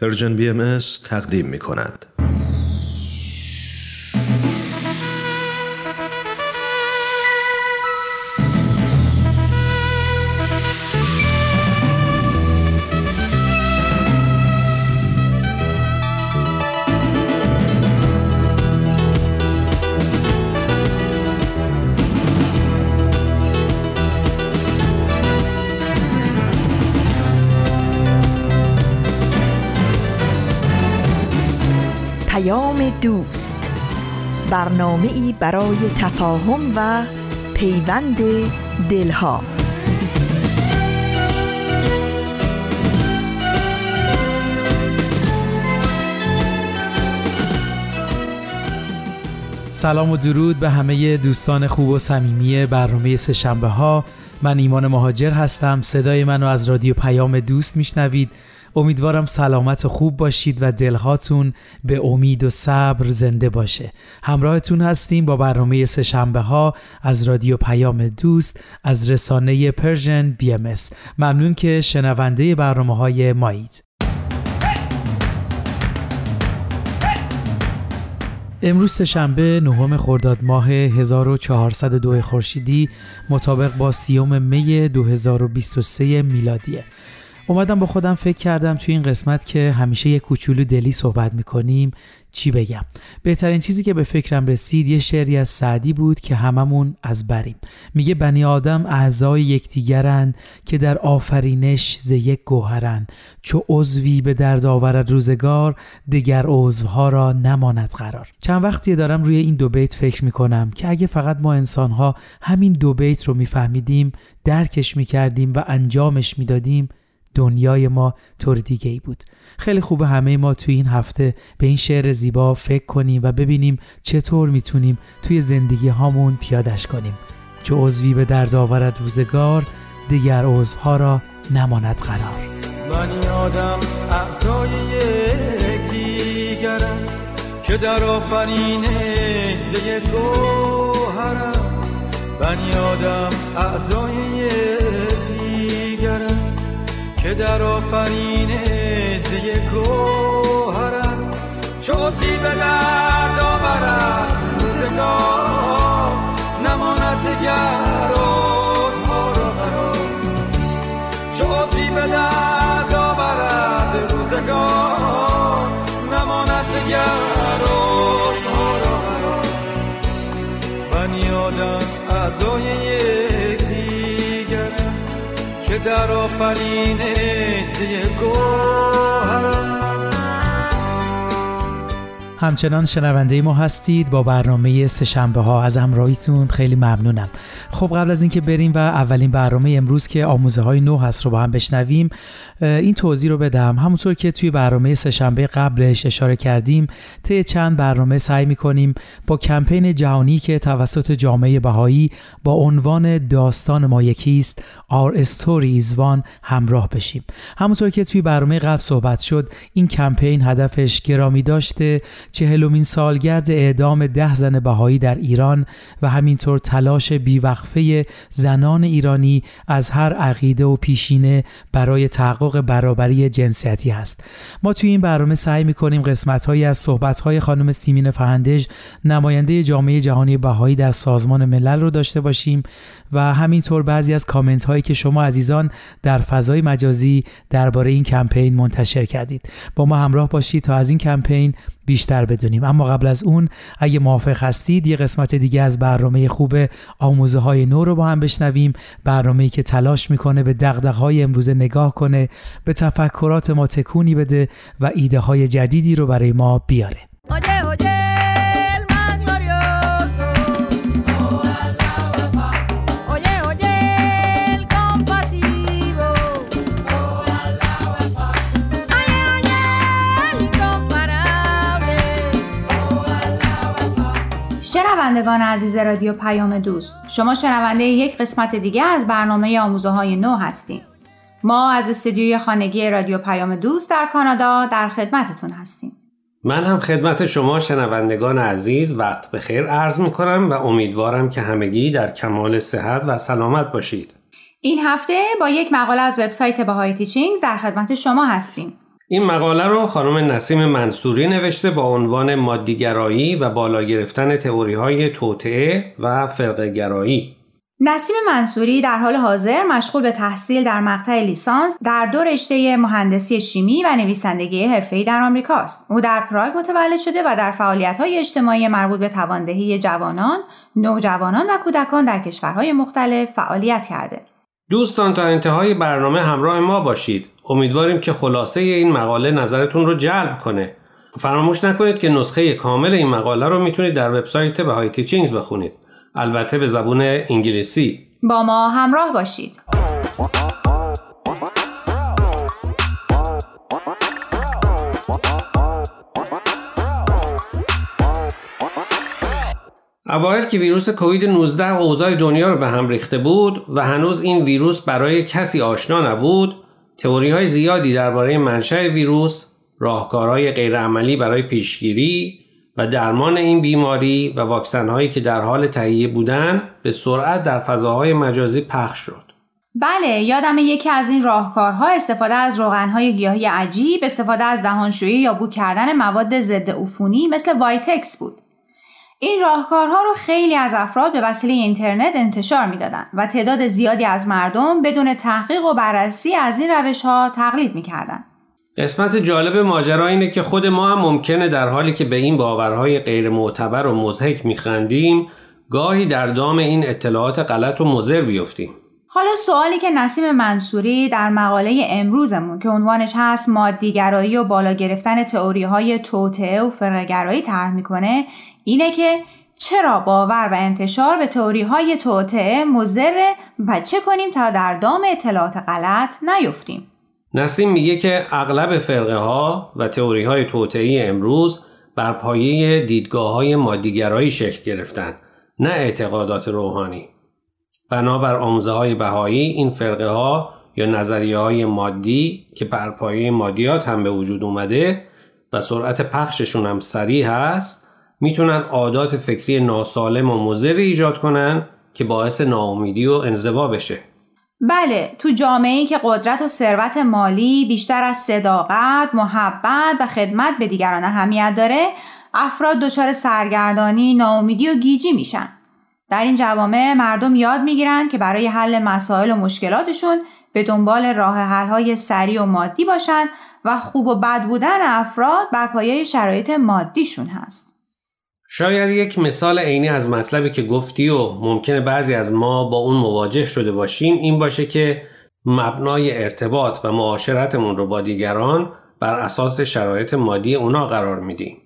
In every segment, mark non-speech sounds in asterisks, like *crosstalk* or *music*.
پرژن بی ام تقدیم می کند. دوست. برنامه ای برای تفاهم و پیوند دلها. سلام و درود به همه دوستان خوب و صمیمی برنامه سهشنبه ها من ایمان مهاجر هستم. صدای منو از رادیو پیام دوست میشنوید. امیدوارم سلامت و خوب باشید و دلهاتون به امید و صبر زنده باشه. همراهتون هستیم با برنامه سهشنبه ها از رادیو پیام دوست از رسانه Persian BMS ممنون که شنونده برنامه های مایید. امروز سه‌شنبه نهم خرداد ماه 1402 خورشیدی مطابق با سی‌ام می 2023 میلادیه. اومدم با خودم فکر کردم توی این قسمت که همیشه یه کوچولو دلی صحبت می‌کنیم. چی بگم؟ بهترین چیزی که به فکرم رسید یه شعری از سعدی بود که هممون از بریم. میگه بنی آدم اعضای یکدیگرند که در آفرینش ز یک گوهرن. چو عضوی به درد آورد روزگار دگر عضوها را نماند قرار. چند وقتی دارم روی این دو بیت فکر می‌کنم که اگه فقط ما انسانها همین دو بیت رو میفهمیدیم درکش می‌کردیم و انجامش می‌دادیم دنیای ما طور دیگه ای بود. خیلی خوبه همه ما توی این هفته به این شعر زیبا فکر کنیم و ببینیم چطور می‌تونیم توی زندگی هامون پیادش کنیم. چه عضوی به درد آورد روزگار دیگر عضوها را نماند قرار. من یادم اعضای دیگرم که در آفرینش ز گوهرم. من یادم اعضای یک که در آفرین زی گوهرم چوزی به درد آورد روزگار نماند دگر ما را قرار. چوزی به درد آورد روزگار نماند دگر ما را قرار. من یادم اعضای که در آفرینش گوهرم همچنان شنونده ما هستید با برنامه سهشنبه ها از همراهیتون خیلی ممنونم. خب قبل از اینکه بریم و اولین برنامه امروز که آموزه های نو هست رو با هم بشنویم این توضیح رو بدم. همونطور که توی برنامه سهشنبه قبلش اشاره کردیم طی چند برنامه سعی می‌کنیم با کمپین جهانی که توسط جامعه بهایی با عنوان داستان ما یکیست Our Story is One همراه بشیم. همونطور که توی برنامه قبل صحبت شد این کمپین هدفش گرامی داشته چهلمین سالگرد اعدام ده زن بهایی در ایران و همینطور تلاش بیوقفه زنان ایرانی از هر عقیده و پیشینه برای تحقق برابری جنسیتی هست. ما توی این برنامه سعی می‌کنیم قسمت هایی از صحبت های خانم سیمین فهندج نماینده جامعه جهانی بهایی در سازمان ملل رو داشته باشیم و همینطور بعضی از کامنت هایی که شما عزیزان در فضای مجازی درباره این کمپین منتشر کردید. با ما همراه باشید تا از این کمپین بیشتر بدونیم. اما قبل از اون اگه موافق هستید یه قسمت دیگه از برنامه خوب آموزه های نو رو با هم بشنویم. برنامه‌ای که تلاش می‌کنه به دغدغه های امروزه نگاه کنه به تفکرات ما تکونی بده و ایده های جدیدی رو برای ما بیاره. شنوندگان عزیز رادیو پیام دوست شما شنونده یک قسمت دیگه از برنامه آموزه های نو هستیم. ما از استودیوی خانگی رادیو پیام دوست در کانادا در خدمتتون هستیم. من هم خدمت شما شنوندگان عزیز وقت بخیر عرض می کنم و امیدوارم که همگی در کمال صحت و سلامت باشید. این هفته با یک مقاله از وبسایت بهای تیچینگز در خدمت شما هستیم. این مقاله رو خانم نسیم منصوری نوشته با عنوان مادیگرایی و بالا گرفتن تئوری های توطعه و فرقگرایی نسیم منصوری در حال حاضر مشغول به تحصیل در مقطع لیسانس در دو رشته مهندسی شیمی و نویسندگی حرفه‌ای در آمریکاست. او در پراگ متولد شده و در فعالیت‌های اجتماعی مربوط به تواندهی جوانان، نوجوانان و کودکان در کشورهای مختلف فعالیت کرده. دوستان تا انتهای برنامه همراه ما باشید. امیدواریم که خلاصه این مقاله نظرتون رو جلب کنه. فراموش نکنید که نسخه کامل این مقاله رو می‌تونید در وبسایت بهای تیچینگز بخونید. البته به زبون انگلیسی با ما همراه باشید اوایل که ویروس کووید 19 اوضاع دنیا رو به هم ریخته بود و هنوز این ویروس برای کسی آشنا نبود تئوری های زیادی درباره منشأ ویروس راهکارهای غیرعملی برای پیشگیری و درمان این بیماری و واکسن هایی که در حال تهیه بودن به سرعت در فضاهای مجازی پخش شد. بله یادم یکی از این راهکارها استفاده از روغنهای گیاهی عجیب استفاده از دهانشویی یا بو کردن مواد ضد عفونی مثل وایتکس بود این راهکارها رو خیلی از افراد به وسیله اینترنت انتشار می‌دادند و تعداد زیادی از مردم بدون تحقیق و بررسی از این روش ها تقلید می‌کردند قسمت جالب ماجرا اینه که خود ما هم ممکنه در حالی که به این باورهای غیر معتبر و مزهک میخندیم گاهی در دام این اطلاعات غلط و مضر بیفتیم. حالا سوالی که نسیم منصوری در مقاله امروزمون که عنوانش هست مادیگرایی و بالا گرفتن تئوری های توطعه و فرقگرایی طرح می‌کنه اینه که چرا باور و انتشار به تئوری های توطعه مضر و چه کنیم تا در دام اطلاعات غلط نیفتیم؟ نسیم میگه که اغلب فرقه ها و تئوری های توطعه امروز بر پایه دیدگاه های مادیگرایی شکل گرفتن نه اعتقادات روحانی. بنابر آموزه های بهایی این فرقه ها یا نظریه های مادی که بر پایه مادیات هم به وجود اومده و سرعت پخششون هم سریع هست می‌تونن عادات فکری ناسالم و مضر ایجاد کنن که باعث ناامیدی و انزوا بشه بله تو جامعه که قدرت و ثروت مالی بیشتر از صداقت، محبت و خدمت به دیگران اهمیت داره افراد دچار سرگردانی، ناامیدی و گیجی میشن. در این جوامع مردم یاد می‌گیرن که برای حل مسائل و مشکلاتشون به دنبال راه های سریع و مادی باشن و خوب و بد بودن افراد بر پایه شرایط مادیشون هست. شاید یک مثال عینی از مطلبی که گفتی و ممکنه بعضی از ما با اون مواجه شده باشیم این باشه که مبنای ارتباط و معاشرتمون رو با دیگران بر اساس شرایط مادی اونا قرار میدیم.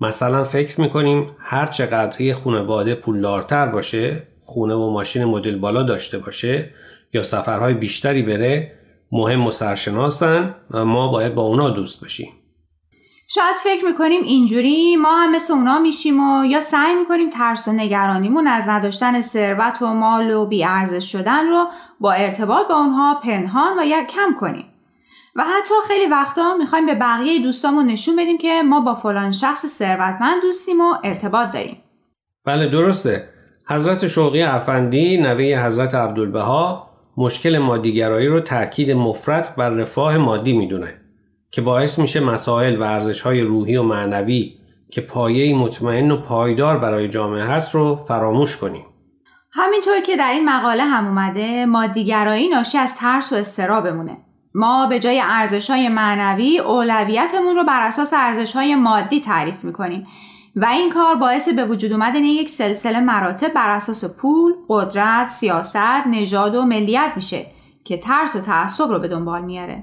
مثلا فکر می‌کنیم هر چقدر یه خانواده پولدارتر باشه، خونه و ماشین مدل بالا داشته باشه یا سفرهای بیشتری بره مهم و سرشناسن و ما باید با اونا دوست باشیم. شاید فکر می‌کنیم اینجوری ما هم مثل اونا میشیم و یا سعی می‌کنیم ترس و نگرانیمون از نداشتن ثروت و مال و بیارزش شدن رو با ارتباط با اونها پنهان و یا کم کنیم. و حتی خیلی وقتا می‌خوایم به بقیه دوستامون نشون بدیم که ما با فلان شخص ثروتمند دوستیم و ارتباط داریم. بله درسته. حضرت شوقی افندی نوه حضرت عبدالبها مشکل مادیگرایی رو تاکید مفرد بر رفاه مادی می‌دونه. که باعث میشه مسائل و ارزش های روحی و معنوی که پایه مطمئن و پایدار برای جامعه هست رو فراموش کنیم. همینطور که در این مقاله هم اومده مادیگرایی ناشی از ترس و استرابمونه. ما به جای ارزش های معنوی اولویتمون رو بر اساس ارزش های مادی تعریف می‌کنیم و این کار باعث به وجود اومدن یک سلسله مراتب بر اساس پول، قدرت، سیاست، نژاد و ملیت میشه که ترس و تعصب رو به دنبال میاره.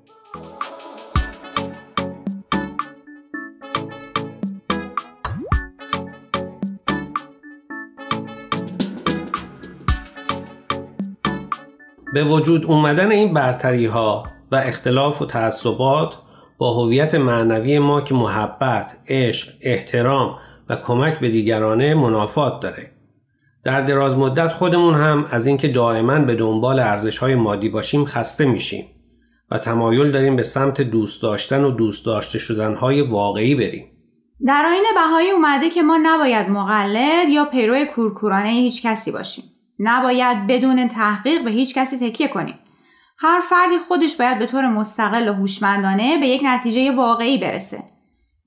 به وجود اومدن این برتری ها و اختلاف و تعصبات با هویت معنوی ما که محبت، عشق، احترام و کمک به دیگرانه منافات داره. در دراز مدت خودمون هم از اینکه دائما به دنبال ارزش های مادی باشیم خسته میشیم و تمایل داریم به سمت دوست داشتن و دوست داشته شدن های واقعی بریم. در آین بهایی اومده که ما نباید مقلد یا پیرو کورکورانه هیچ کسی باشیم. نباید بدون تحقیق به هیچ کسی تکیه کنیم. هر فردی خودش باید به طور مستقل و هوشمندانه به یک نتیجه واقعی برسه.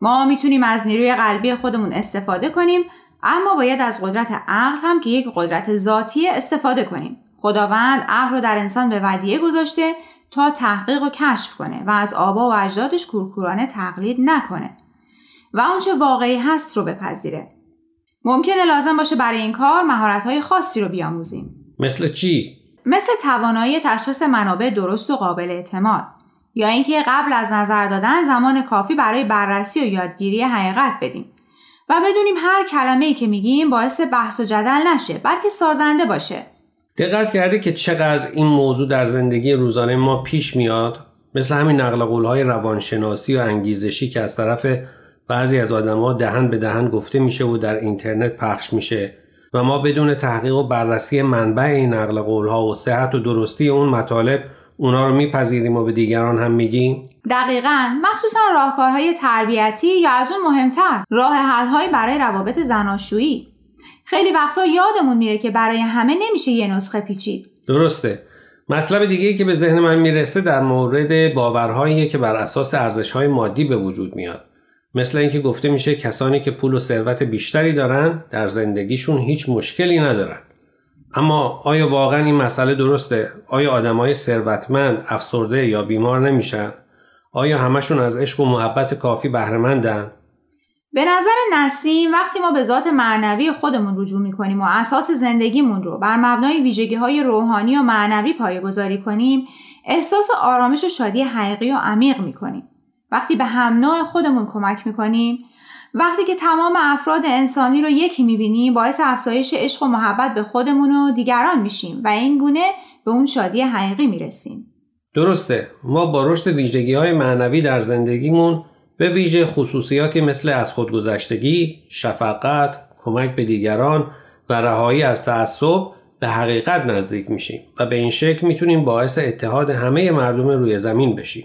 ما می‌تونیم از نیروی قلبی خودمون استفاده کنیم اما باید از قدرت عقل هم که یک قدرت ذاتی استفاده کنیم. خداوند عقل رو در انسان به ودیعه گذاشته تا تحقیق و کشف کنه و از آبا و اجدادش کورکورانه تقلید نکنه و آنچه واقعی هست رو بپذیره. ممکنه لازم باشه برای این کار مهارت‌های خاصی رو بیاموزیم. مثل چی؟ مثل توانایی تشخیص منابع درست و قابل اعتماد یا اینکه قبل از نظر دادن زمان کافی برای بررسی و یادگیری حقیقت بدیم و بدونیم هر کلمه ای که میگیم باعث بحث و جدل نشه بلکه سازنده باشه دقت کرده که چقدر این موضوع در زندگی روزانه ما پیش میاد مثل همین نقل قولهای روانشناسی و انگیزشی که از طرف بعضی از آدما دهن به دهن گفته میشه و در اینترنت پخش میشه و ما بدون تحقیق و بررسی منبع این نقل قولها و صحت و درستی اون مطالب اونا رو میپذیریم و به دیگران هم میگیم؟ دقیقا. مخصوصا راهکارهای تربیتی یا از اون مهمتر راه حلهایی برای روابط زناشویی. خیلی وقتا یادمون میره که برای همه نمیشه یه نسخه پیچید. درسته. مطلب دیگه که به ذهن من می‌رسه در مورد باورهایی که بر اساس ارزشهای مادی به وجود میاد. مثل اینکه گفته میشه کسانی که پول و ثروت بیشتری دارن در زندگیشون هیچ مشکلی ندارن اما آیا واقعا این مسئله درسته؟ آیا آدمای ثروتمند افسرده یا بیمار نمیشن؟ آیا همشون از عشق و محبت کافی بهرهمندن؟ به نظر نسیم وقتی ما به ذات معنوی خودمون رجوع می‌کنیم و اساس زندگیمون رو بر مبنای ویژگی های روحانی و معنوی پایگذاری کنیم احساس آرامش و شادی حقیقی و عمیق می‌کنیم وقتی به هم نوع خودمون کمک می‌کنیم وقتی که تمام افراد انسانی رو یکی می‌بینیم باعث افزایش عشق و محبت به خودمون و دیگران میشیم و این گونه به اون شادی حقیقی می‌رسیم درسته ما با رشد ویژگی های معنوی در زندگیمون به ویژه خصوصیاتی مثل از خودگذشتگی، شفقت، کمک به دیگران و رهایی از تعصب به حقیقت نزدیک میشیم و به این شکل می‌تونیم باعث اتحاد همه مردم روی زمین بشیم.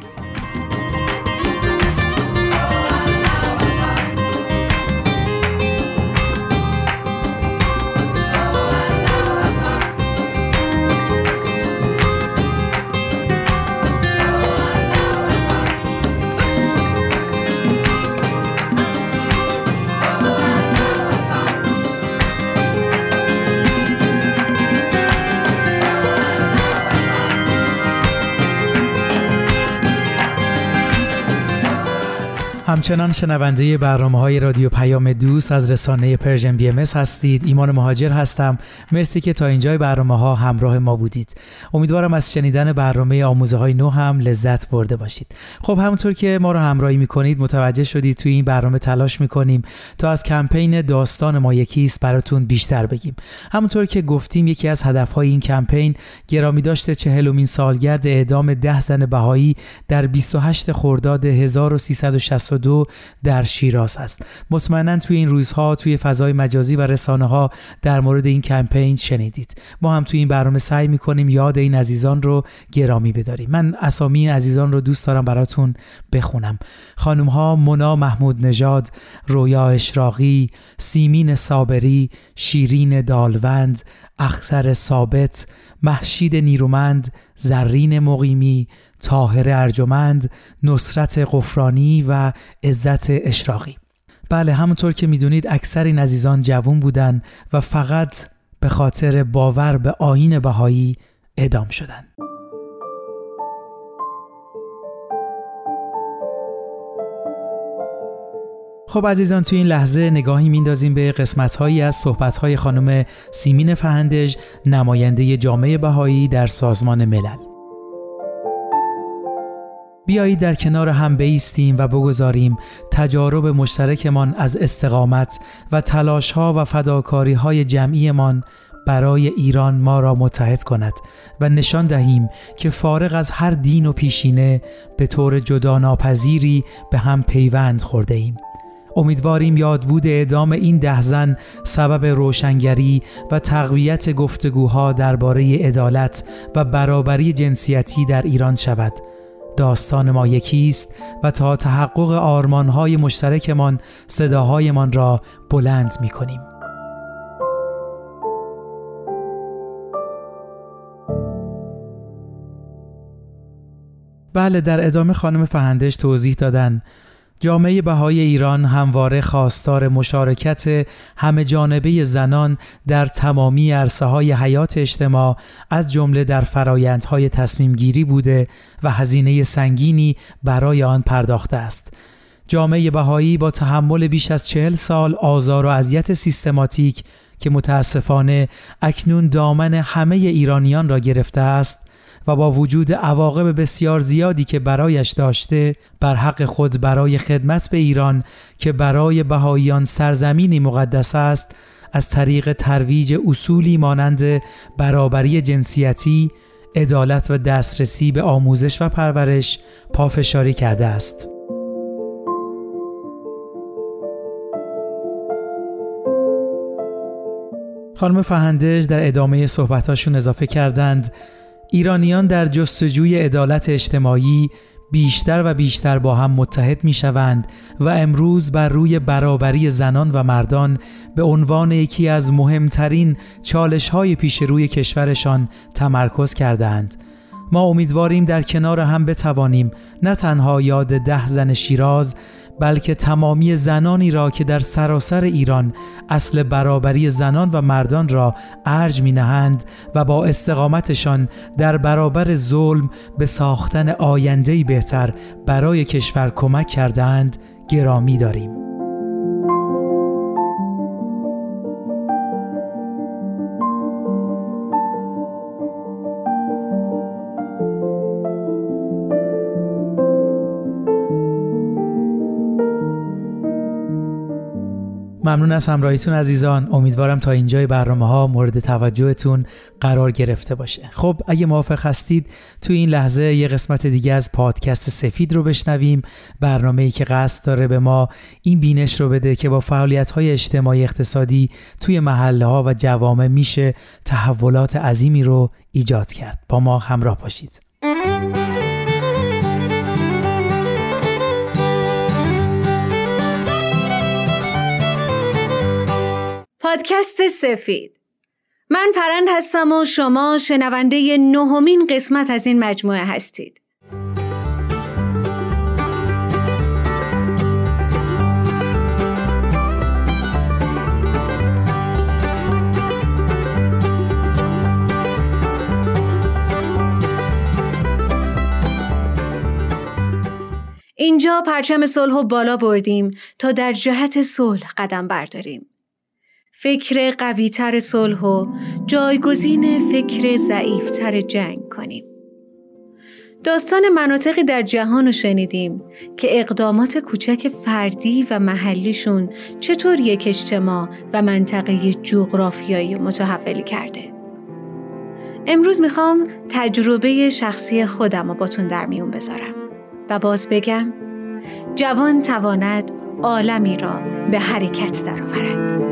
همچنان شنونده برنامه های رادیو پیام دوست از رسانه Persian BMS هستید. ایمان مهاجر هستم. مرسی که تا اینجای برنامه ها همراه ما بودید. امیدوارم از شنیدن برنامه آموزه های نو هم لذت برده باشید. خب همونطور که ما رو همراهی می‌کنید متوجه شدید توی این برنامه تلاش می‌کنیم تا از کمپین داستان ما یکیست براتون بیشتر بگیم. همونطور که گفتیم یکی از هدفهای این کمپین گرامیداشت چهلمین سالگرد اعدام ده زن بهایی در 28 خرداد 1362 1922 در شیراز است. مطمئنا توی این روزها توی فضای مجازی و رسانه ها در مورد این کمپین شنیدید. ما هم توی این برنامه سعی می‌کنیم یاد این عزیزان رو گرامی بداریم. من اسامی این عزیزان رو دوست دارم براتون بخونم. خانم ها منا محمود نژاد رویا اشراقی سیمین صابری شیرین دالوند اختر ثابت محشید نیرومند زرین مقیمی تاهر ارجمند نصرت قفرانی و عزت اشراقی بله همونطور که می‌دونید اکثر این عزیزان جوون بودن و فقط به خاطر باور به آین بهایی اعدام شدند. خب عزیزان تو این لحظه نگاهی میندازیم به قسمتهایی از صحبتهای خانم سیمین فهندج نماینده جامعه بهایی در سازمان ملل بیایید در کنار هم بیستیم و بگذاریم تجارب مشترکمان از استقامت و تلاشها و فداکاری های جمعیمان برای ایران ما را متحد کند و نشان دهیم که فارغ از هر دین و پیشینه به طور جدا ناپذیری به هم پیوند خورده ایم. امیدواریم یادبود اعدام این ده زن سبب روشنگری و تقویت گفتگوها درباره عدالت و برابری جنسیتی در ایران شود. داستان ما یکیست و تا تحقق آرمانهای مشترکمان صداهایمان را بلند می کنیم. بله در ادامه خانم فهندش توضیح دادن جامعه بهای ایران همواره خواستار مشارکت همه جانبه زنان در تمامی عرصه های حیات اجتماع از جمله در فرایندهای تصمیم گیری بوده و هزینه سنگینی برای آن پرداخته است. جامعه بهایی با تحمل بیش از چهل سال آزار و اذیت سیستماتیک که متاسفانه اکنون دامن همه ایرانیان را گرفته است و با وجود عواقب بسیار زیادی که برایش داشته بر حق خود برای خدمت به ایران که برای بهاییان سرزمینی مقدس است از طریق ترویج اصولی مانند برابری جنسیتی، عدالت و دسترسی به آموزش و پرورش پافشاری کرده است. خانم فهندش در ادامه صحبتاشون اضافه کردند ایرانیان در جستجوی عدالت اجتماعی بیشتر و بیشتر با هم متحد می شوند و امروز بر روی برابری زنان و مردان به عنوان یکی از مهمترین چالش های پیش روی کشورشان تمرکز کردند. ما امیدواریم در کنار هم بتوانیم نه تنها یاد ده زن شیراز بلکه تمامی زنانی را که در سراسر ایران اصل برابری زنان و مردان را ارج می نهند و با استقامتشان در برابر ظلم به ساختن آیندهی بهتر برای کشور کمک کردند گرامی داریم. ممنون از همراهیتون عزیزان. امیدوارم تا اینجای برنامه ها مورد توجهتون قرار گرفته باشه. خب اگه موافق هستید تو این لحظه یه قسمت دیگه از پادکست سفید رو بشنویم. برنامه ای که قصد داره به ما این بینش رو بده که با فعالیت های اجتماعی اقتصادی توی محله ها و جوامع میشه تحولات عظیمی رو ایجاد کرد. با ما همراه باشید. پادکست سفید. من پرند هستم و شما شنونده نهمین قسمت از این مجموعه هستید. اینجا پرچم صلح و بالا بردیم تا در جهت صلح قدم برداریم. فکر قویتر صلح و جایگزین فکر ضعیفتر جنگ کنیم. داستان مناطقی در جهان رو شنیدیم که اقدامات کوچک فردی و محلیشون چطور یک اجتماع و منطقه جغرافیایی متحول کرده. امروز می‌خوام تجربه شخصی خودم رو باتون در میون بذارم و باز بگم جوان تواند عالمی را به حرکت درآورد.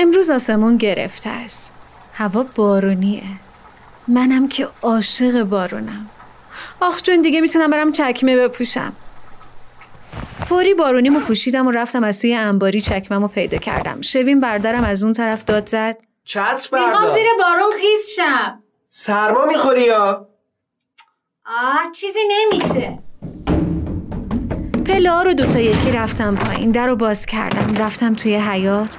امروز آسمون گرفته است. هوا بارونیه. منم که عاشق بارونم. آخ جون دیگه می‌تونم برم چکمه بپوشم. فوری بارونیمو پوشیدم و رفتم از توی انباری چکممو پیدا کردم. شوین بردارم از اون طرف داد زد. چتر بردار می‌خوام زیر بارون خیس شم. سرما می‌خوری یا؟ آه چیزی نمیشه. پله ها رو دوتا یکی رفتم پایین در رو باز کردم رفتم توی حیات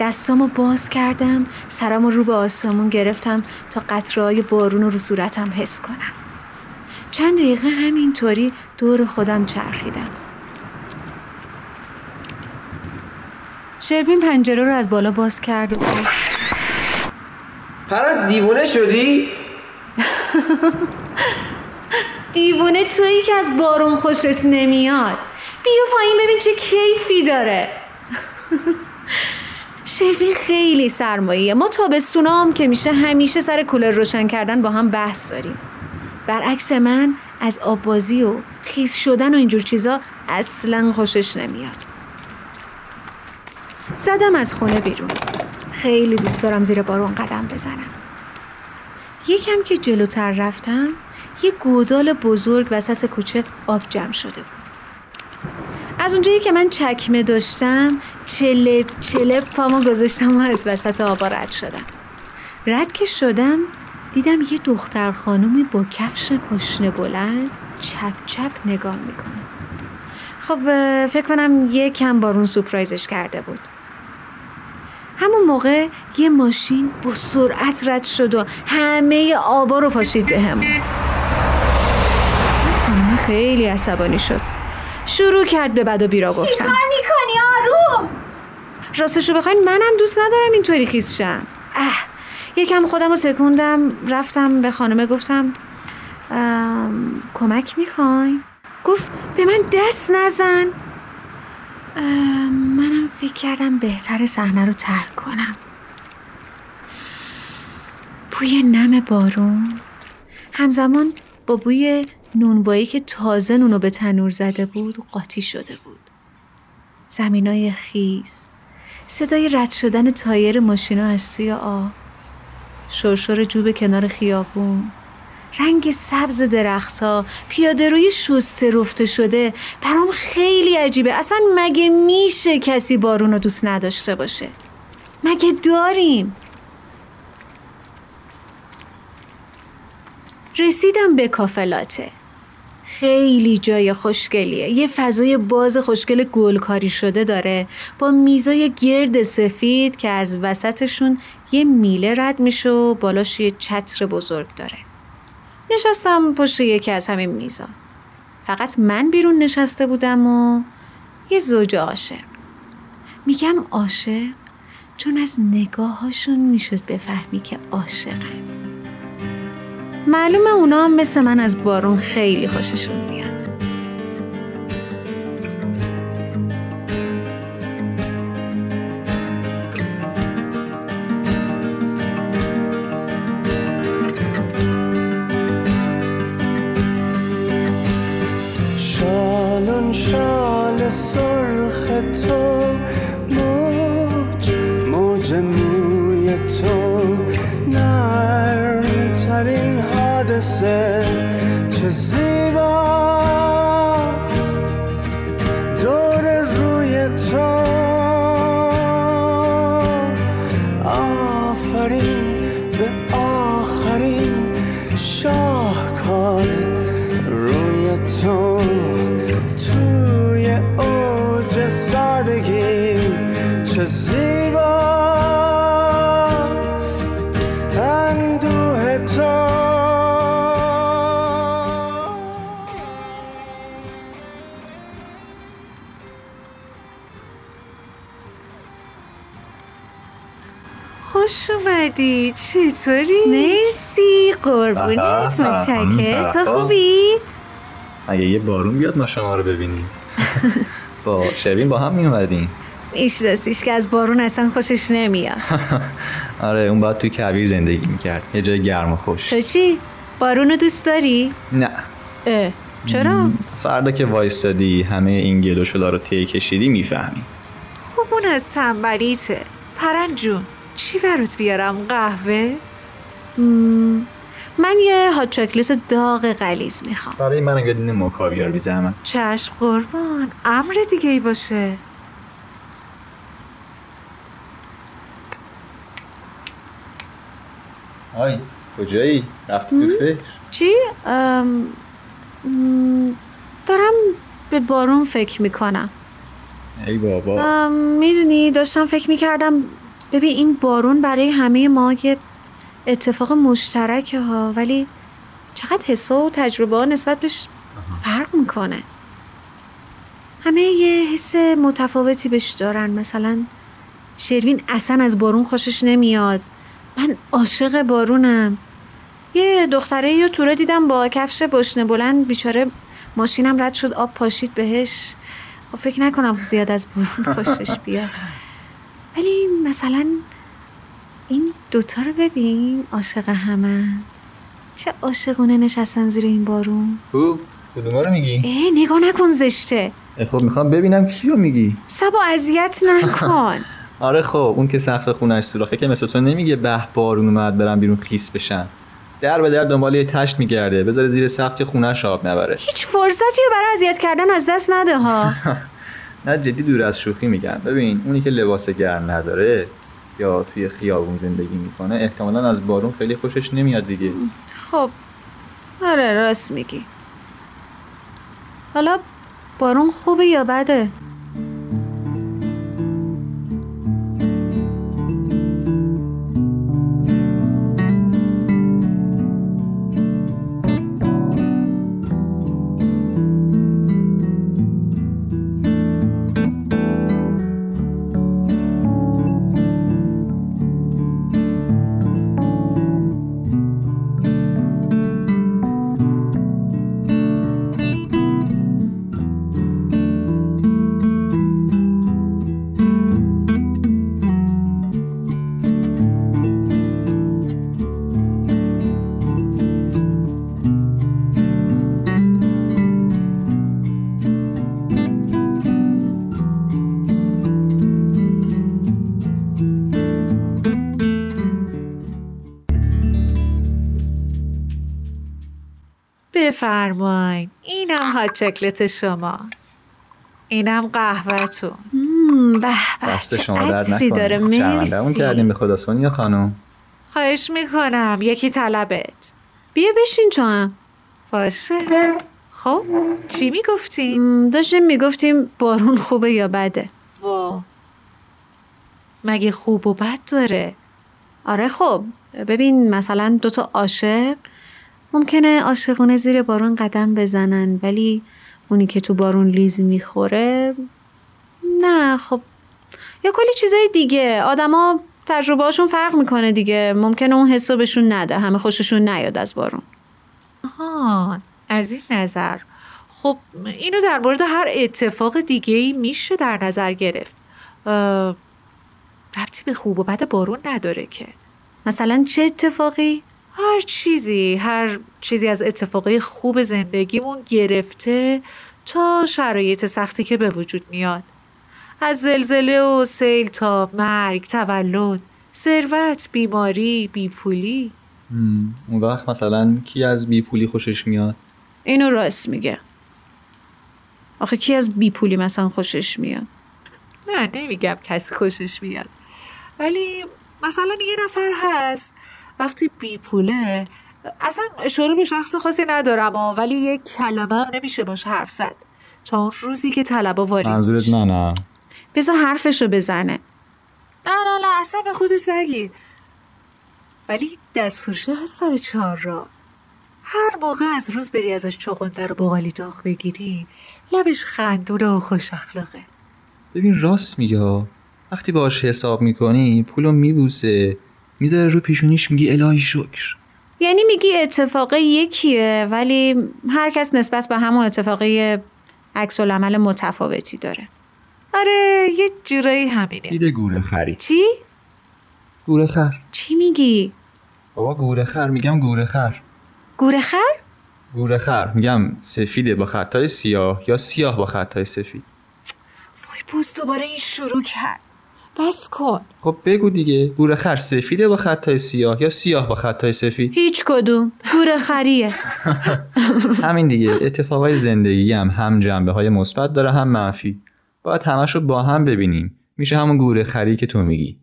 دستامو باز کردم سرامو رو به آسمون گرفتم تا قطرهای بارون رو رو صورتم حس کنم. چند دقیقه همینطوری دور خودم چرخیدم. شروین پنجره رو از بالا باز کرد. و پرا دیوونه شدی؟ *laughs* دیوونه تویی که از بارون خوشت نمیاد. بیا پایین ببین چه کیفی داره. *laughs* شروین خیلی سرماییه ما تابستونام که میشه همیشه سر کولر روشن کردن با هم بحث داریم. برعکس من از آبازی و خیس شدن و اینجور چیزا اصلا خوشش نمیاد. زدم از خونه بیرون. خیلی دوست دارم زیر بارون قدم بزنم. یکم که جلوتر رفتم یه گودال بزرگ وسط کوچه آب جمع شده بود. از اونجایی که من چکمه داشتم چلپ چلپ پامو گذاشتم و از وسط آبا رد شدم. رد که شدم دیدم یه دختر خانومی با کفش پشنه بلند چپ چپ نگاه می‌کنه. خب فکر کنم یه کم بارون سپرایزش کرده بود. همون موقع یه ماشین با سرعت رد شد و همه آبا رو پاشید به همون خیلی عصبانی شد. شروع کرد به بد و بیرا گفتن. چی کار می‌کنی آروم؟ راستشو بخواین منم دوست ندارم اینطوری خیس شم اه. یکم خودم رو تکوندم رفتم به خانمه گفتم کمک می‌خوای؟ گفت به من دست نزن. منم فکر کردم بهتر صحنه رو ترک کنم. بوی نم بارون همزمان با بوی نونوایی که تازه نونو به تنور زده بود قاطی شده بود. زمینای خیس صدای رد شدن تایر ماشینا از توی آب شرشور جوب کنار خیابون رنگ سبز درختها پیاده روی شسته رفته شده برام خیلی عجیبه. اصلا مگه میشه کسی بارون رو دوست نداشته باشه؟ مگه داریم؟ رسیدم به کافلاته. خیلی جای خوشگلیه. یه فضای باز خوشگل گلکاری شده داره. با میزای گرد سفید که از وسطشون یه میله رد میشه و بالاش یه چتر بزرگ داره. نشستم پشت یکی از همین میزا. فقط من بیرون نشسته بودم و یه زوج عاشق. میگم عاشق چون از نگاهاشون می‌شد بفهمی که عاشقن معلومه اونا مثل من از بارون خیلی خوششون میاد. یه بارون بیاد ما شما رو ببینیم. *laughs* با شروین با هم می اومدیم میشناسیش که از بارون اصلا خوشش نمیاد. *laughs* آره اون باید توی کویر زندگی می‌کرد. یه جای گرم و خوش. تو چی؟ بارون رو دوست داری؟ نه. اه چرا؟ فردا که وایستادی همه این گل و شلا رو طی کشیدی می‌فهمی. خب اون از تنبلیته. پرن جون چی برات بیارم؟ قهوه؟ مم، من یه هات چاکلت داغ غلیز می‌خوام. برای من یه دونه موکا بیار بی زحمت چشم قربان. امر دیگه ای باشه. آی کجایی؟ رفتی تو فکر؟ چی؟ ام، دارم به بارون فکر می‌کنم. ای بابا. می‌دونی داشتم فکر می‌کردم ببین این بارون برای همه ما یه اتفاق مشترکه ها ولی چقدر حسا و تجربه ها نسبت بهش فرق می‌کنه. همه یه حس متفاوتی بهش دارن. مثلا شروین اصلا از بارون خوشش نمیاد. من عاشق بارونم. یه دختره یا تورا دیدم با کفش بشنه بلند بیچاره ماشینم رد شد آب پاشید بهش. خب فکر نکنم زیاد از بارون خوشش بیاد. ولی مثلا این دوتا رو ببین عاشق همه. چه عاشقونه نشستن زیر این بارون. کو؟ کدوما رو میگی؟ اه نگاه نکن زشته. خب می‌خوام ببینم کیو میگی. سبا اذیت نکن. *laughs* آره خب اون که سقف خونش سوراخه که مثل تو نمیگه به بارون اومد برم بیرون خیس بشن. در به در دنبال یه تشت میگرده بذاره زیر سقف که خونش آب نبره. هیچ فرصتی رو برای اذیت کردن از دست نده ها. *laughs* نه جدی دور از شوخی میگم. ببین اونی که لباس گرم نداره یا توی خیابون زندگی می‌کنه احتمالا از بارون خیلی خوشش نمیاد دیگه. خب آره راست میگی. حالا بارون خوبه یا بده؟ بفرمایین اینم هات چکلت شما. اینم قهوهتون به به شما عطری داره. مرسی. کردیم به خدا. سونیا خانم. خواهش می‌کنم. یکی طلبت. بیا بشین تو هم. باشه. خب چی می‌گفتیم؟ داشتیم می‌گفتیم بارون خوبه یا بده. وا. مگه خوب و بد داره؟ آره خب. ببین مثلا دوتا عاشق ممکنه عاشقونه زیر بارون قدم بزنن ولی اونی که تو بارون لیز می‌خوره نه خب یا کلی چیزای دیگه. آدما تجربهاشون فرق می‌کنه دیگه. ممکنه اون حسو بهشون نده همه خوششون نیاد از بارون. آها از این نظر. خب اینو در مورد هر اتفاق دیگه ای میشه در نظر گرفت. ربطی به خوب و بد بارون نداره که. مثلا چه اتفاقی؟ هر چیزی هر چیزی از اتفاقای خوب زندگیمون گرفته تا شرایط سختی که به وجود میاد. از زلزله و سیل تا مرگ تولد ثروت بیماری بیپولی. اون وقت مثلا کی از بی پولی خوشش میاد؟ اینو راست میگه. آخه کی از بیپولی مثلا خوشش میاد؟ نه نمیگم کسی خوشش میاد. ولی مثلا یه نفر هست وقتی بیپوله اصلا اشاره به شخص خاصی ندارم ها، ولی یه کلمه هم نمیشه باش حرف زد. تا اون روزی که طلبا واریز منظورت. نه نه. بذار حرفشو بزنه. نه نه نه اصلا به خودت نگیر ولی دست فروشه هست سر چهار را هر موقع از روز بری ازش چغنده رو باقالی داغ بگیری لبش خندونه و خوش اخلاقه. ببین راست میگه. وقتی باهاش حساب می‌کنی پولو میبوسه. می‌ذاره رو پیشونیش میگی الهی شکر. یعنی میگی اتفاقه یکیه ولی هر کس نسبت به همون اتفاقه عکس العمل متفاوتی داره. آره یه جورایی همینه. دیده گوره خری. چی؟ گوره خر. چی میگی؟ بابا گوره خر میگم گوره خر. گوره خر؟ گوره خر. میگم سفیده با خطای سیاه یا سیاه با خطای سفید. وای پوز دوباره این شروع کرد. بس کن. خب بگو دیگه. گوره خر سفیده با خطای سیاه یا سیاه با خطای سفید؟ هیچ کدوم. گوره خریه. *laughs* همین دیگه. اتفاقای زندگی هم هم جنبه های مثبت داره هم منفی. باید همش رو با هم ببینیم. میشه همون گوره خری که تو میگی.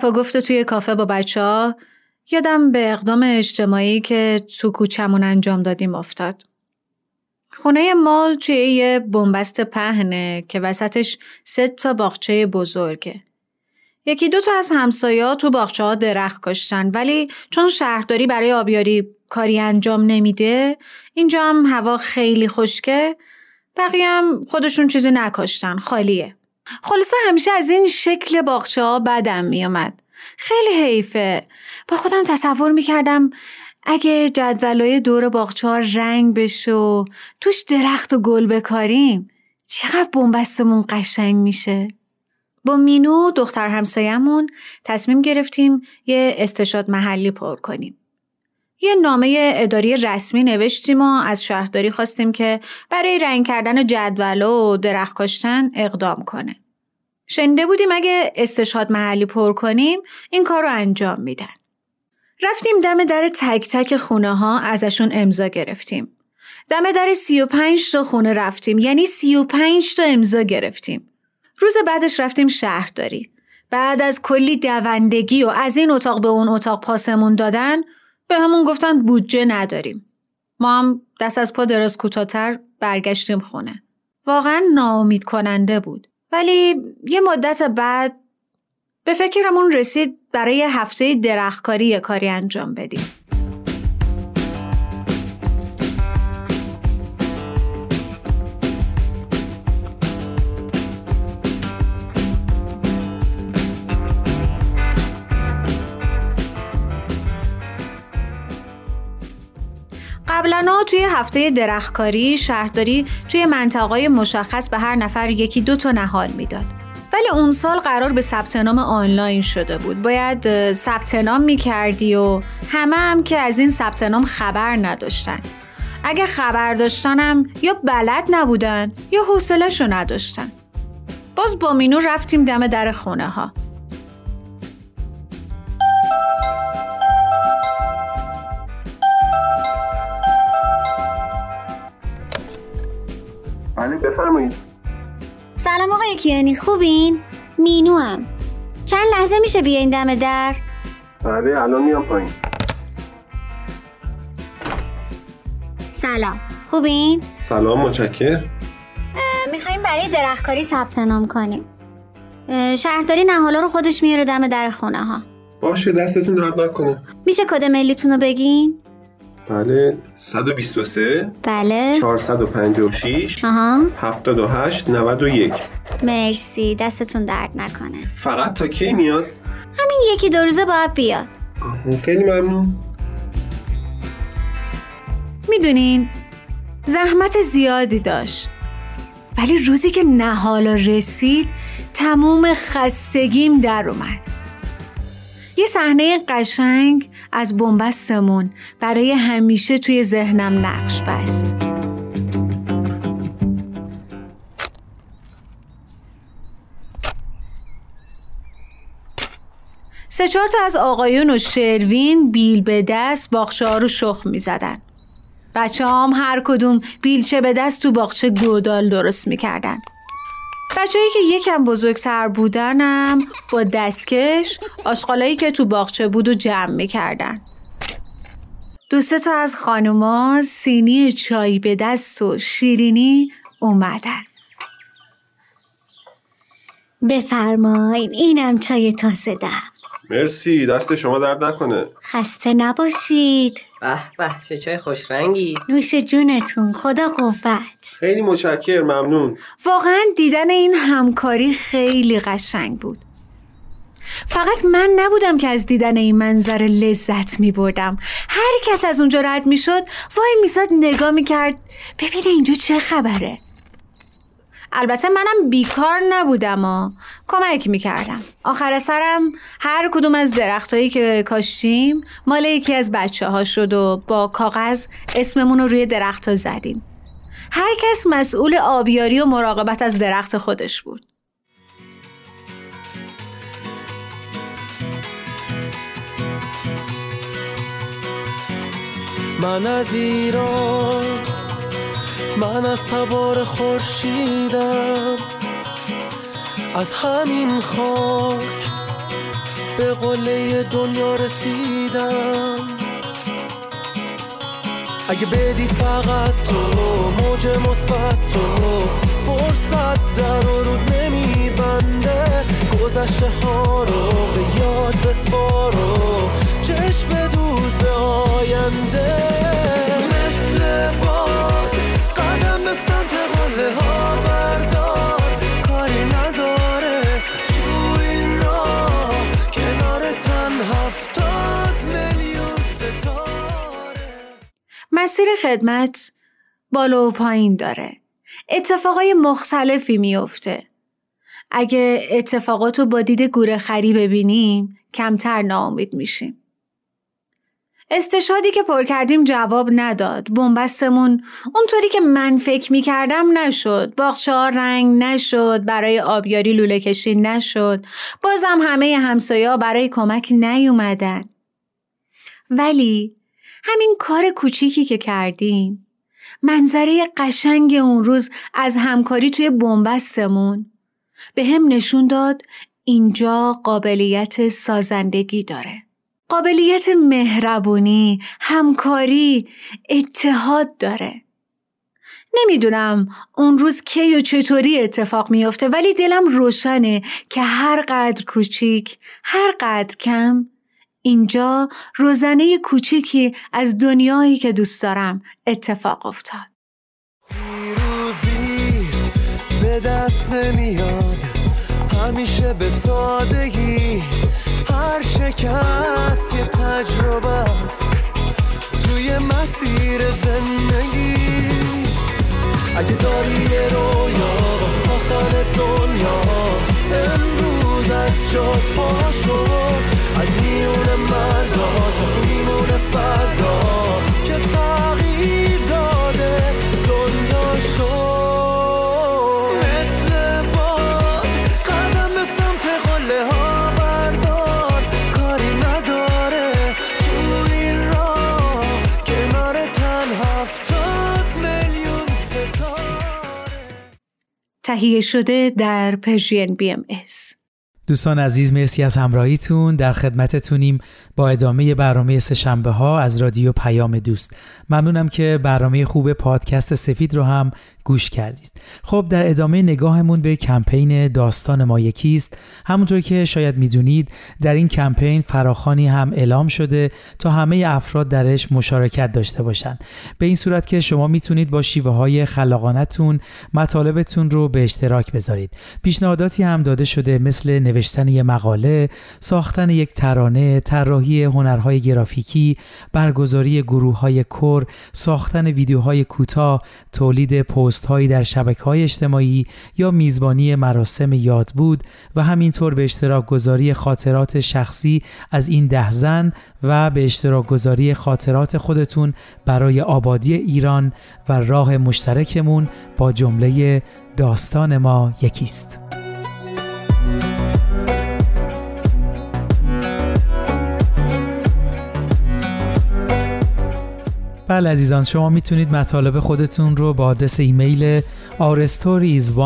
بعد گپا گفت توی کافه با بچه ها یادم به اقدام اجتماعی که تو کوچمون انجام دادیم افتاد. خونه ما توی یه بنبست پهنه که وسطش سه تا باغچه بزرگه. یکی دو تا از همسایا تو باغچه ها درخت کاشتن ولی چون شهرداری برای آبیاری کاری انجام نمیده اینجا هم هوا خیلی خشکه بقیه هم خودشون چیزی نکاشتن خالیه. خلاصه همیشه از این شکل باغچه ها بدم میومد. خیلی حیفه. با خودم تصور می‌کردم اگه جدولای دور باغچه رنگ بشه و توش درخت و گل بکاریم چقدر بنبستمون قشنگ میشه. با مینو دختر همسایمون تصمیم گرفتیم یه استشاد محلی پر کنیم. یه نامه اداری رسمی نوشتیم و از شهرداری خواستیم که برای رنگ کردن جدول و درخت کاشتن اقدام کنه. شنیده بودیم اگه استشهاد محلی پر کنیم این کار رو انجام میدن. رفتیم دم در تک تک خونه ها ازشون امضا گرفتیم. دم در 35 تا خونه رفتیم یعنی 35 تا امضا گرفتیم. روز بعدش رفتیم شهرداری. بعد از کلی دوندگی و از این اتاق به اون اتاق پاسمون دادن به همون گفتن بودجه نداریم. ما هم دست از پا دراز کوتاه‌تر برگشتیم خونه. واقعا ناامید کننده بود. ولی یه مدت بعد به فکرمون رسید برای هفته درختکاری یه کاری انجام بدیم. قبلا توی هفته درختکاری شهرداری توی منطقه مشخص به هر نفر یکی دو تا نهال می‌داد. ولی اون سال قرار به ثبت نام آنلاین شده بود. باید ثبت نام می‌کردی و همه هم که از این ثبت نام خبر نداشتن. اگه خبر داشتنم یا بلد نبودن یا حوصله‌شو نداشتن. باز با مینو رفتیم دم در خونه ها. بله بفرمایید سلام آقای کیانی خوبین؟ مینو هم چند لحظه میشه بیاین دم در؟ بله الان میام پایین سلام خوبین؟ سلام متشکر می‌خوایم برای درختکاری ثبت نام کنیم شهرداری نهالا رو خودش میاره دم در خونه ها باشه دستتون درد نکنه میشه کد ملیتون رو بگین؟ بله. 123 بله. 456 آها. 78 91 مرسی. دستتون درد نکنه. فقط تا کی میاد؟ همین یکی دو روزه باید بیاد. خیلی ممنون. می‌دونین زحمت زیادی داشت. ولی روزی که نهالا رسید تموم خستگیم در اومد. یه صحنه قشنگ از بنبستمون برای همیشه توی ذهنم نقش بست سه چهار تا از آقایون و شروین بیل به دست باغچه ها رو شخ می زدن. بچه هم هر کدوم بیلچه به دست تو باغچه گودال درست می کردن. بچههایی که یکم بزرگتر بودنم با دستکش آشغالایی که تو باغچه بود و جمع می‌کردن. دو سه تا از خانوما سینی چای به دست و شیرینی اومدن. بفرمایین اینم چای تازه ده مرسی دست شما درد نکنه. خسته نباشید. به به چه چای خوش رنگی. نوش جونتون خدا قوت. خیلی متشکر ممنون. واقعا دیدن این همکاری خیلی قشنگ بود. فقط من نبودم که از دیدن این منظر لذت می بردم هر کس از اونجا رد می شد وای میزاد نگاه می کرد ببینه اینجا چه خبره. البته منم بیکار نبودم و کمک می‌کردم. آخر سرم هر کدوم از درختهایی که کاشتیم مال یکی از بچه ها شد و با کاغذ اسممون رو روی درخت ها زدیم. هر کس مسئول آبیاری و مراقبت از درخت خودش بود. من از ایران من از تبار خورشیدم از همین خاک به قله دنیا رسیدم. اگه بدی فقط تو موج مثبت تو فرصت در رود نمیبنده گذشته ها رو به یاد بسپارو مسیر خدمت بالا و پایین داره. اتفاقای مختلفی میفته اگه اتفاقات رو با دید گوره خری ببینیم کمتر ناامید میشیم. استشهادی که پر کردیم جواب نداد. بنبستمون اونطوری که من فکر می‌کردم نشد. باغچه ها رنگ نشد برای آبیاری لوله کشی نشد. بازم همه همسایه برای کمک نیومدن. ولی همین کار کوچیکی که کردیم منظره قشنگ اون روز از همکاری توی بنبستمون به هم نشون داد اینجا قابلیت سازندگی داره. قابلیت مهربونی، همکاری، اتحاد داره. نمی‌دونم اون روز کی و چطوری اتفاق میافته ولی دلم روشنه که هر قدر کوچیک، هر قدر کم اینجا روزنه کوچیکی از دنیایی که دوست دارم اتفاق افتاد. پیروزی به دست نمیاد. همیشه به سادگی. هر شکست یه تجربه است. توی مسیر زندگی. اگه داری یه رویا با ساختن دنیا از جاد پاشو از میون مردا کسی میمونه فردا که تغییر داده دنیا ستاره. تهیه شده در Persian BMS. دوستان عزیز مرسی از همراهیتون. در خدمتتونیم با ادامه برنامه سهشنبه ها از رادیو پیام دوست. ممنونم که برنامه خوب پادکست سفید رو هم گوش کردید. خب در ادامه نگاهمون به کمپین داستان ما یکیست. همونطور که شاید می‌دونید در این کمپین فراخوانی هم اعلام شده تا همه افراد درش مشارکت داشته باشند به این صورت که شما می‌تونید با شیوه های خلاقانتون مطالبتون رو به اشتراک بذارید. پیشنهاداتی هم داده شده مثل نوشتن یک مقاله ساختن یک ترانه طراحی هنرهای گرافیکی برگزاری گروه های کور ساختن ویدیوهای کوتاه تولید پست هایی در شبکه های اجتماعی یا میزبانی مراسم یاد بود و همینطور به اشتراک گذاری خاطرات شخصی از این ده زن و به اشتراک گذاری خاطرات خودتون برای آبادی ایران و راه مشترکمون با جمله داستان ما یکیست. بله عزیزان شما می‌تونید مطالب خودتون رو با آدرس ایمیل ourstories1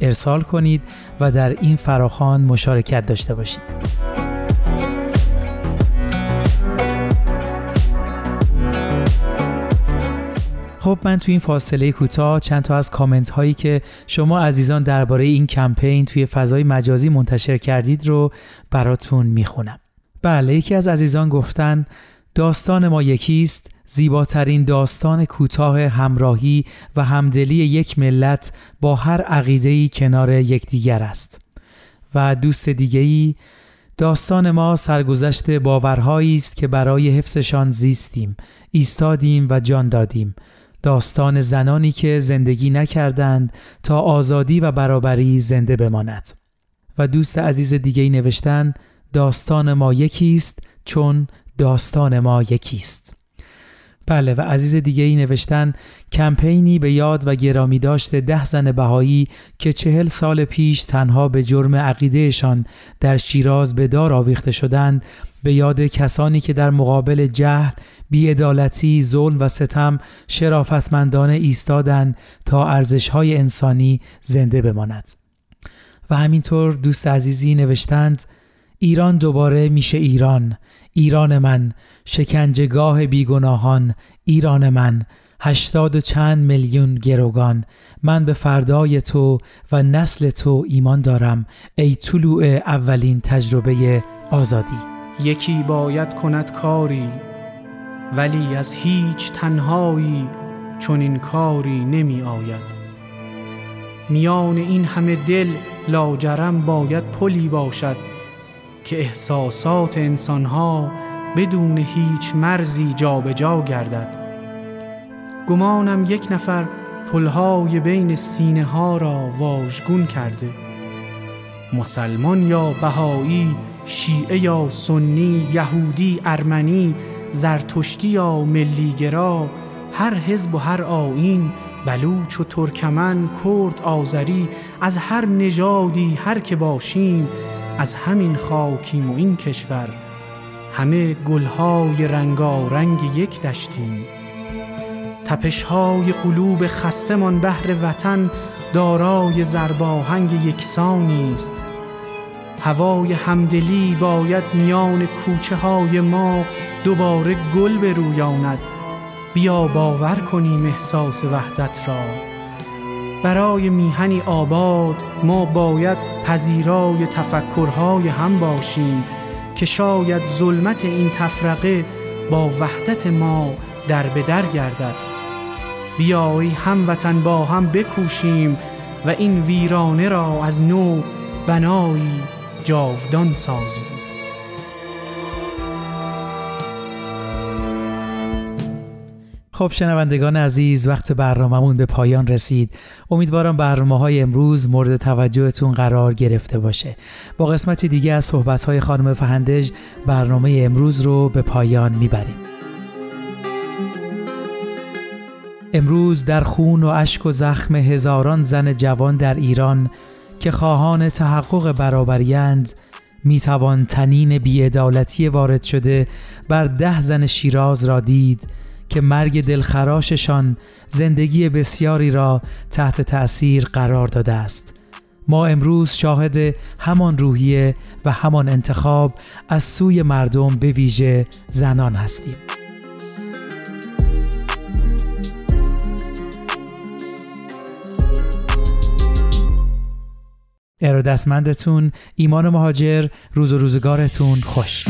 ارسال کنید و در این فراخان مشارکت داشته باشید. خب من توی این فاصله کوتاه چند تا از کامنت هایی که شما عزیزان درباره این کمپین توی فضای مجازی منتشر کردید رو براتون می‌خونم. بله یکی از عزیزان گفتن داستان ما یکیست زیباترین داستان کوتاه همراهی و همدلی یک ملت با هر عقیده‌ای کنار یکدیگر است. و دوست دیگری داستان ما سرگذشت باورهایی است که برای حفظشان زیستیم ایستادیم و جان دادیم. داستان زنانی که زندگی نکردند تا آزادی و برابری زنده بماند. و دوست عزیز دیگری نوشتن داستان ما یکیست چون داستان ما یکیست بله و عزیز دیگه ای نوشتن کمپینی به یاد و گرامی داشته ده زن بهایی که چهل سال پیش تنها به جرم عقیدهشان در شیراز به دار آویخته شدند به یاد کسانی که در مقابل جهل، بیعدالتی، ظلم و ستم شرافتمندانه ایستادند تا ارزشهای انسانی زنده بماند. و همینطور دوست عزیزی نوشتند ایران دوباره میشه ایران ایران من شکنجگاه بیگناهان ایران من هشتاد و چند میلیون گروگان. من به فردای تو و نسل تو ایمان دارم ای طلوع اولین تجربه آزادی. یکی باید کند کاری ولی از هیچ تنهایی چون این کاری نمی آید. میان این همه دل لاجرم باید پلی باشد. که احساسات انسانها بدون هیچ مرزی جابجا جا گردد. گمانم یک نفر پلهای بین سینه ها را واژگون کرده. مسلمان یا بهایی شیعه یا سنی یهودی ارمنی زرتشتی یا ملیگرا هر حزب و هر آین بلوچ و ترکمن کرد آذری از هر نژادی هر که باشیم از همین خاکیم و این کشور همه گلهای رنگارنگ یک دشتیم. تپشهای قلوب خستمان بهر وطن دارای زرباهنگ یکسانی است. هوای همدلی باید میان کوچه های ما دوباره گل برویاند بیا باور کنیم احساس وحدت را. برای میهنی آباد ما باید پذیرای تفکرهای هم باشیم که شاید ظلمت این تفرقه با وحدت ما در به در گردد. بیایی هموطن با هم بکوشیم و این ویرانه را از نو بنایی جاودان سازیم. خب شنوندگان عزیز وقت برنامهمون به پایان رسید. امیدوارم برنامه های امروز مورد توجهتون قرار گرفته باشه. با قسمتی دیگه از صحبت های خانم فهندج برنامه امروز رو به پایان می‌بریم. امروز در خون و اشک و زخم هزاران زن جوان در ایران که خواهان تحقق برابریند می‌توان تنین بیعدالتی وارد شده بر ده زن شیراز را دید که مرگ دلخراششان زندگی بسیاری را تحت تأثیر قرار داده است. ما امروز شاهد همان روحیه و همان انتخاب از سوی مردم به ویژه زنان هستیم. ارادتمندتون ایمان مهاجر روز و روزگارتون خوش.